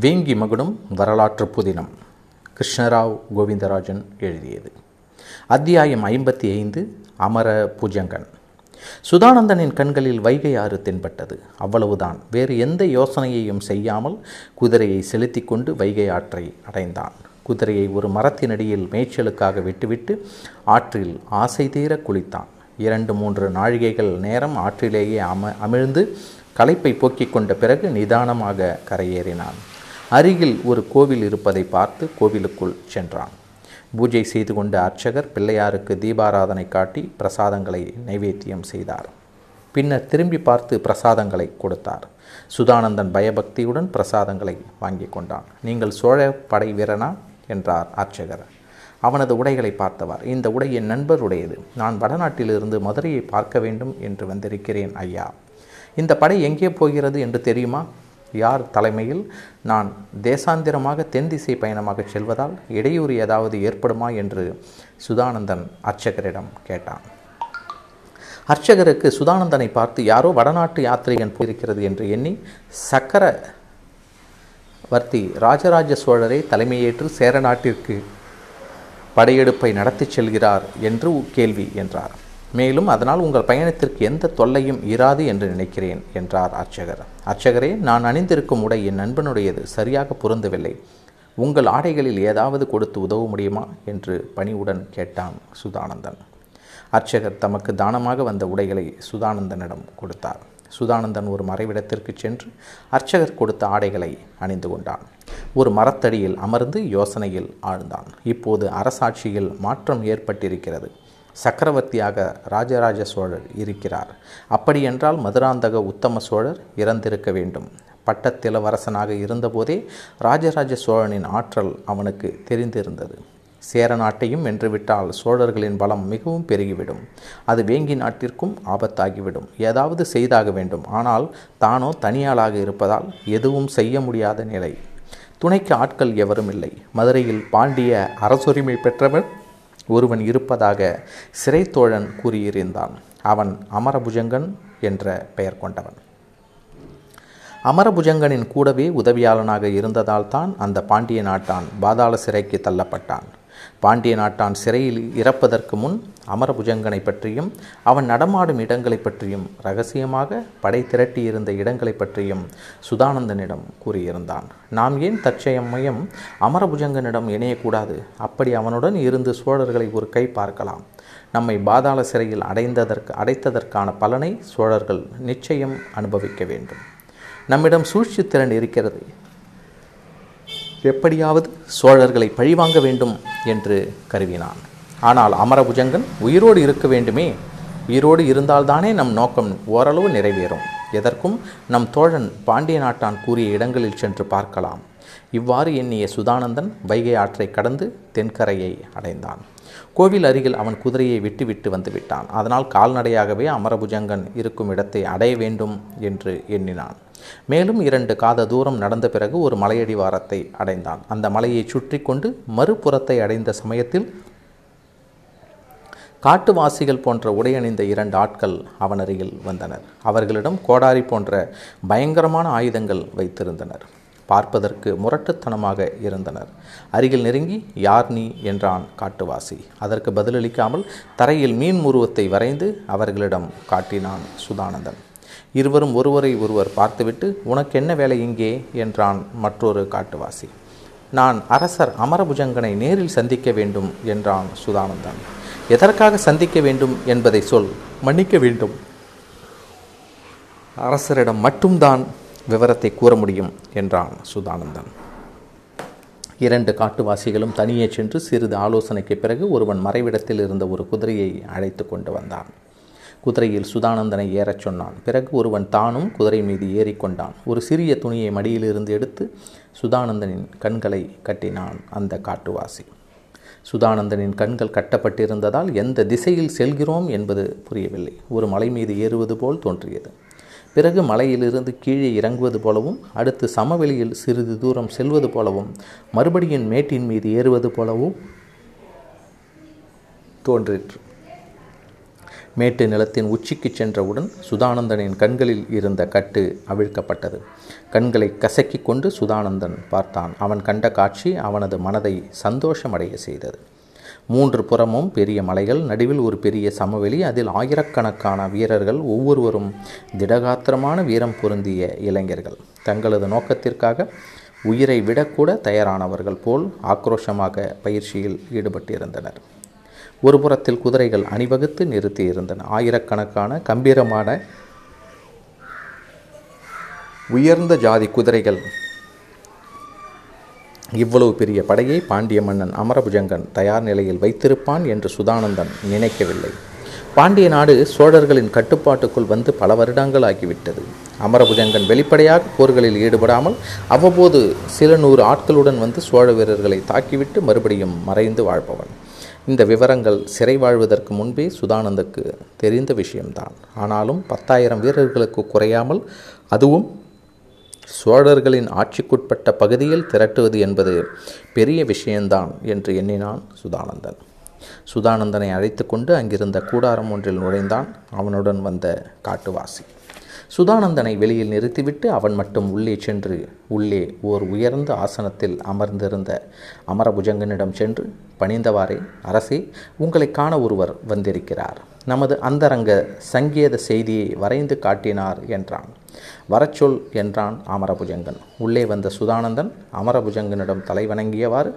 வேங்கி மகுடம் வரலாற்று புதினம். கிருஷ்ணராவ் கோவிந்தராஜன் எழுதியது. அத்தியாயம் ஐம்பத்தி ஐந்து அமர புஜங்கன். சுதானந்தனின் கண்களில் வைகை ஆறு தென்பட்டது. அவ்வளவுதான். வேறு எந்த யோசனையையும் செய்யாமல் குதிரையை செலுத்தி கொண்டு வைகை ஆற்றை அடைந்தான். குதிரையை ஒரு மரத்தினடியில் மேய்ச்சலுக்காக விட்டுவிட்டு ஆற்றில் ஆசை தீர குளித்தான். இரண்டு மூன்று நாழிகைகள் நேரம் ஆற்றிலேயே அம அமிழ்ந்து களைப்பை போக்கிக் கொண்ட பிறகு நிதானமாக கரையேறினான். அருகில் ஒரு கோவில் இருப்பதை பார்த்து கோவிலுக்குள் சென்றான். பூஜை செய்து கொண்ட அர்ச்சகர் பிள்ளையாருக்கு தீபாராதனை காட்டி பிரசாதங்களை நைவேத்தியம் செய்தார். பின்னர் திரும்பி பார்த்து பிரசாதங்களை கொடுத்தார். சுதானந்தன் பயபக்தியுடன் பிரசாதங்களை வாங்கி கொண்டான். நீங்கள் சோழ படை வீரனா? என்றார் அர்ச்சகர். அவனது உடைகளை பார்த்தவர். இந்த உடை என் நண்பருடையது. நான் வடநாட்டிலிருந்து மதுரையை பார்க்க வேண்டும் என்று வந்திருக்கிறேன் ஐயா. இந்த படை எங்கே போகிறது என்று தெரியுமா? யார் தலைமையில்? நான் தேசாந்திரமாக தென் திசை பயணமாக செல்வதால் இடையூறு ஏதாவது ஏற்படுமா? என்று சுதானந்தன் அர்ச்சகரிடம் கேட்டான். அர்ச்சகருக்கு சுதானந்தனை பார்த்து யாரோ வடநாட்டு யாத்திரையன் போயிருக்கிறது என்று எண்ணி சக்கர வர்த்தி ராஜராஜ சோழரை தலைமையேற்று சேர நாட்டிற்கு படையெடுப்பை நடத்திச் செல்கிறார் என்று கேள்வி என்றார். மேலும் அதனால் உங்கள் பயணத்திற்கு எந்த தொல்லையும் இராது என்று நினைக்கிறேன் என்றார் அர்ச்சகர். அர்ச்சகரே நான் அணிந்திருக்கும் உடை என் நண்பனுடையது சரியாக பொருந்தவில்லை. உங்கள் ஆடைகளில் ஏதாவது கொடுத்து உதவ முடியுமா? என்று பணிவுடன் கேட்டான் சுதானந்தன். அர்ச்சகர் தமக்கு தானமாக வந்த உடைகளை சுதானந்தனிடம் கொடுத்தார். சுதானந்தன் ஒரு மறைவிடத்திற்கு சென்று அர்ச்சகர் கொடுத்த ஆடைகளை அணிந்து கொண்டான். ஒரு மரத்தடியில் அமர்ந்து யோசனையில் ஆழ்ந்தான். இப்போது அரசாட்சியில் மாற்றம் ஏற்பட்டிருக்கிறது. சக்கரவர்த்தியாக ராஜராஜ சோழர் இருக்கிறார். அப்படியென்றால் மதுராந்தக உத்தம சோழர் இறந்திருக்க வேண்டும். பட்டத்திலவரசனாக இருந்தபோதே ராஜராஜ சோழனின் ஆற்றல் அவனுக்கு தெரிந்திருந்தது. சேர நாட்டையும் வென்றுவிட்டால் சோழர்களின் பலம் மிகவும் பெருகிவிடும். அது வேங்கி நாட்டிற்கும் ஆபத்தாகிவிடும். ஏதாவது செய்தாக வேண்டும். ஆனால் தானோ தனியாளாக இருப்பதால் எதுவும் செய்ய முடியாத நிலை. துணைக்கு ஆட்கள் எவரும் இல்லை. மதுரையில் பாண்டிய அரசுரிமை பெற்றவன் ஒருவன் இருப்பதாக சிறைத்தோழன் கூறியிருந்தான். அவன் அமரபுஜங்கன் என்ற பெயர் கொண்டவன். அமரபுஜங்கனின் கூடவே உதவியாளனாக இருந்ததால் தான் அந்த பாண்டிய நாட்டான் பாதாள சிறைக்கு தள்ளப்பட்டான். பாண்டிய நாட்டான் சிறையில் இறப்பதற்கு முன் அமரபுஜங்கனை பற்றியும் அவன் நடமாடும் இடங்களை பற்றியும் ரகசியமாக படை திரட்டியிருந்த இடங்களை பற்றியும் சுதானந்தனிடம் கூறியிருந்தான். நாம் ஏன் தற்சமயம் அமரபுஜங்கனிடம் இணையக்கூடாது? அப்படி அவனுடன் இருந்து சோழர்களை ஒரு கை பார்க்கலாம். நம்மை பாதாள சிறையில் அடைந்ததற்கு அடைத்ததற்கான பலனை சோழர்கள் நிச்சயம் அனுபவிக்க வேண்டும். நம்மிடம் சூழ்ச்சி திறன் இருக்கிறது. எப்படியாவது சோழர்களை பழிவாங்க வேண்டும் என்று கருவினான் ஆனால் அமரபுஜங்கன் உயிரோடு இருக்க வேண்டுமே. உயிரோடு இருந்தால்தானே நம் நோக்கம் ஓரளவு நிறைவேறும். எதற்கும் நம் தோழன் பாண்டிய நாட்டான் கூறிய இடங்களில் சென்று பார்க்கலாம். இவ்வாறு எண்ணிய சுதானந்தன் வைகை ஆற்றை கடந்து தென்கரையை அடைந்தான். கோவில் அருகில் அவன் குதிரையை விட்டுவிட்டு வந்து விட்டான். அதனால் கால்நடையாகவே அமரபுஜங்கன் இருக்கும் இடத்தை அடைய வேண்டும் என்று எண்ணினான். மேலும் இரண்டு காத தூரம் நடந்த பிறகு ஒரு மலையடிவாரத்தை அடைந்தான். அந்த மலையை சுற்றி கொண்டு மறுபுறத்தை அடைந்த சமயத்தில் காட்டுவாசிகள் போன்ற உடையணிந்த இரண்டு ஆட்கள் அவன் அருகில் வந்தனர். அவர்களிடம் கோடாரி போன்ற பயங்கரமான ஆயுதங்கள் வைத்திருந்தனர். பார்ப்பதற்கு முரட்டுத்தனமாக இருந்தனர். அருகில் நெருங்கி யார் நீ? என்றான் காட்டுவாசி. அதற்கு பதிலளிக்காமல் தரையில் மீன் உருவத்தை வரைந்து அவர்களிடம் காட்டினான் சுதானந்தன். இருவரும் ஒருவரை ஒருவர் பார்த்துவிட்டு உனக்கு என்ன வேலை இங்கே? என்றான் மற்றொரு காட்டுவாசி. நான் அரசர் அமரபுஜங்கனை நேரில் சந்திக்க வேண்டும் என்றான் சுதானந்தன். எதற்காக சந்திக்க வேண்டும் என்பதை சொல். மன்னிக்க வேண்டும். அரசரிடம் மட்டும்தான் விவரத்தை கூற முடியும் என்றான் சுதானந்தன். இரண்டு காட்டுவாசிகளும் தனியே சென்று சிறிது ஆலோசனைக்கு பிறகு ஒருவன் மறைவிடத்தில் இருந்த ஒரு குதிரையை அழைத்து கொண்டு வந்தான். குதிரையில் சுதானந்தனை ஏறச் சொன்னான். பிறகு ஒருவன் தானும் குதிரை மீது ஏறிக்கொண்டான் ஒரு சிறிய துணியை மடியிலிருந்து எடுத்து சுதானந்தனின் கண்களை கட்டினான் அந்த காட்டுவாசி. சுதானந்தனின் கண்கள் கட்டப்பட்டிருந்ததால் எந்த திசையில் செல்கிறோம் என்பது புரியவில்லை. ஒரு மலை மீது ஏறுவது போல் தோன்றியது. பிறகு மலையிலிருந்து கீழே இறங்குவது போலவும் அடுத்து சமவெளியில் சிறிது தூரம் செல்வது போலவும் மறுபடியும் மேட்டின் மீது ஏறுவது போலவும் தோன்றிற்று. மேட்டு நிலத்தின் உச்சிக்கு சென்றவுடன் சுதானந்தனின் கண்களில் இருந்த கட்டு அவிழ்க்கப்பட்டது. கண்களை கசக்கிக் கொண்டு சுதானந்தன் பார்த்தான். அவன் கண்ட காட்சி அவனது மனதை சந்தோஷமடைய செய்தது. மூன்று புறமும் பெரிய மலைகள் நடுவில் ஒரு பெரிய சமவெளி அதில் ஆயிரக்கணக்கான வீரர்கள் ஒவ்வொருவரும் திடகாத்திரமான வீரம் பொருந்திய இளைஞர்கள். தங்களது நோக்கத்திற்காக உயிரை விடக்கூட தயாரானவர்கள் போல் ஆக்ரோஷமாக பயிற்சியில் ஈடுபட்டிருந்தனர். ஒரு புறத்தில் குதிரைகள் அணிவகுத்து நிறுத்தியிருந்தன. ஆயிரக்கணக்கான கம்பீரமான உயர்ந்த ஜாதி குதிரைகள் இவ்வளவு பெரிய படையை பாண்டிய மன்னன் அமரபுஜங்கன் தயார் நிலையில் வைத்திருப்பான் என்று சுதானந்தன் நினைக்கவில்லை. பாண்டிய நாடு சோழர்களின் கட்டுப்பாட்டுக்குள் வந்து பல வருடங்கள் ஆகிவிட்டது அமரபுஜங்கன் வெளிப்படையாக போர்களில் ஈடுபடாமல் அவ்வப்போது சில நூறு ஆட்களுடன் வந்து சோழ வீரர்களை தாக்கிவிட்டு மறுபடியும் மறைந்து வாழ்பவன். இந்த விவரங்கள் சிறை வாழ்வதற்கு முன்பே சுதானந்துக்கு தெரிந்த விஷயம்தான். ஆனாலும் பத்தாயிரம் வீரர்களுக்கு குறையாமல் அதுவும் சோழர்களின் ஆட்சிக்குட்பட்ட பகுதியில் திரட்டுவது என்பது பெரிய விஷயம்தான் என்று எண்ணினான் சுதானந்தன். சுதானந்தனை அழைத்து கொண்டு அங்கிருந்த கூடாரம் ஒன்றில் நுழைந்தான் அவனுடன் வந்த காட்டுவாசி. சுதானந்தனை வெளியில் நிறுத்திவிட்டு அவன் மட்டும் உள்ளே சென்று உள்ளே ஓர் உயர்ந்த ஆசனத்தில் அமர்ந்திருந்த அமரபுஜங்கனிடம் சென்று பணிந்தவாறே அரசே உங்களை காண ஒருவர் வந்திருக்கிறார். நமது அந்தரங்க சங்கேத செய்தியை வரைந்து காட்டினார் என்றான். வரச்சொல் என்றான் அமரபுஜங்கன். உள்ளே வந்த சுதானந்தன் அமரபுஜங்கனிடம் தலைவணங்கியவாறு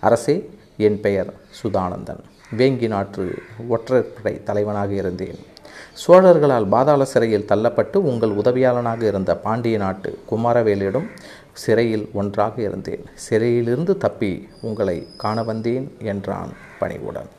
அரசே என் பெயர் சுதானந்தன். வேங்கி நாற்று ஒற்றைப்படை தலைவனாக இருந்தேன். சோழர்களால் பாதாள சிறையில் தள்ளப்பட்டு உங்கள் உதவியாளனாக இருந்த பாண்டிய நாட்டு குமாரவேலிடம் சிறையில் ஒன்றாக இருந்தேன். சிறையிலிருந்து தப்பி உங்களை காண வந்தேன் என்றான் பணிவுடன்.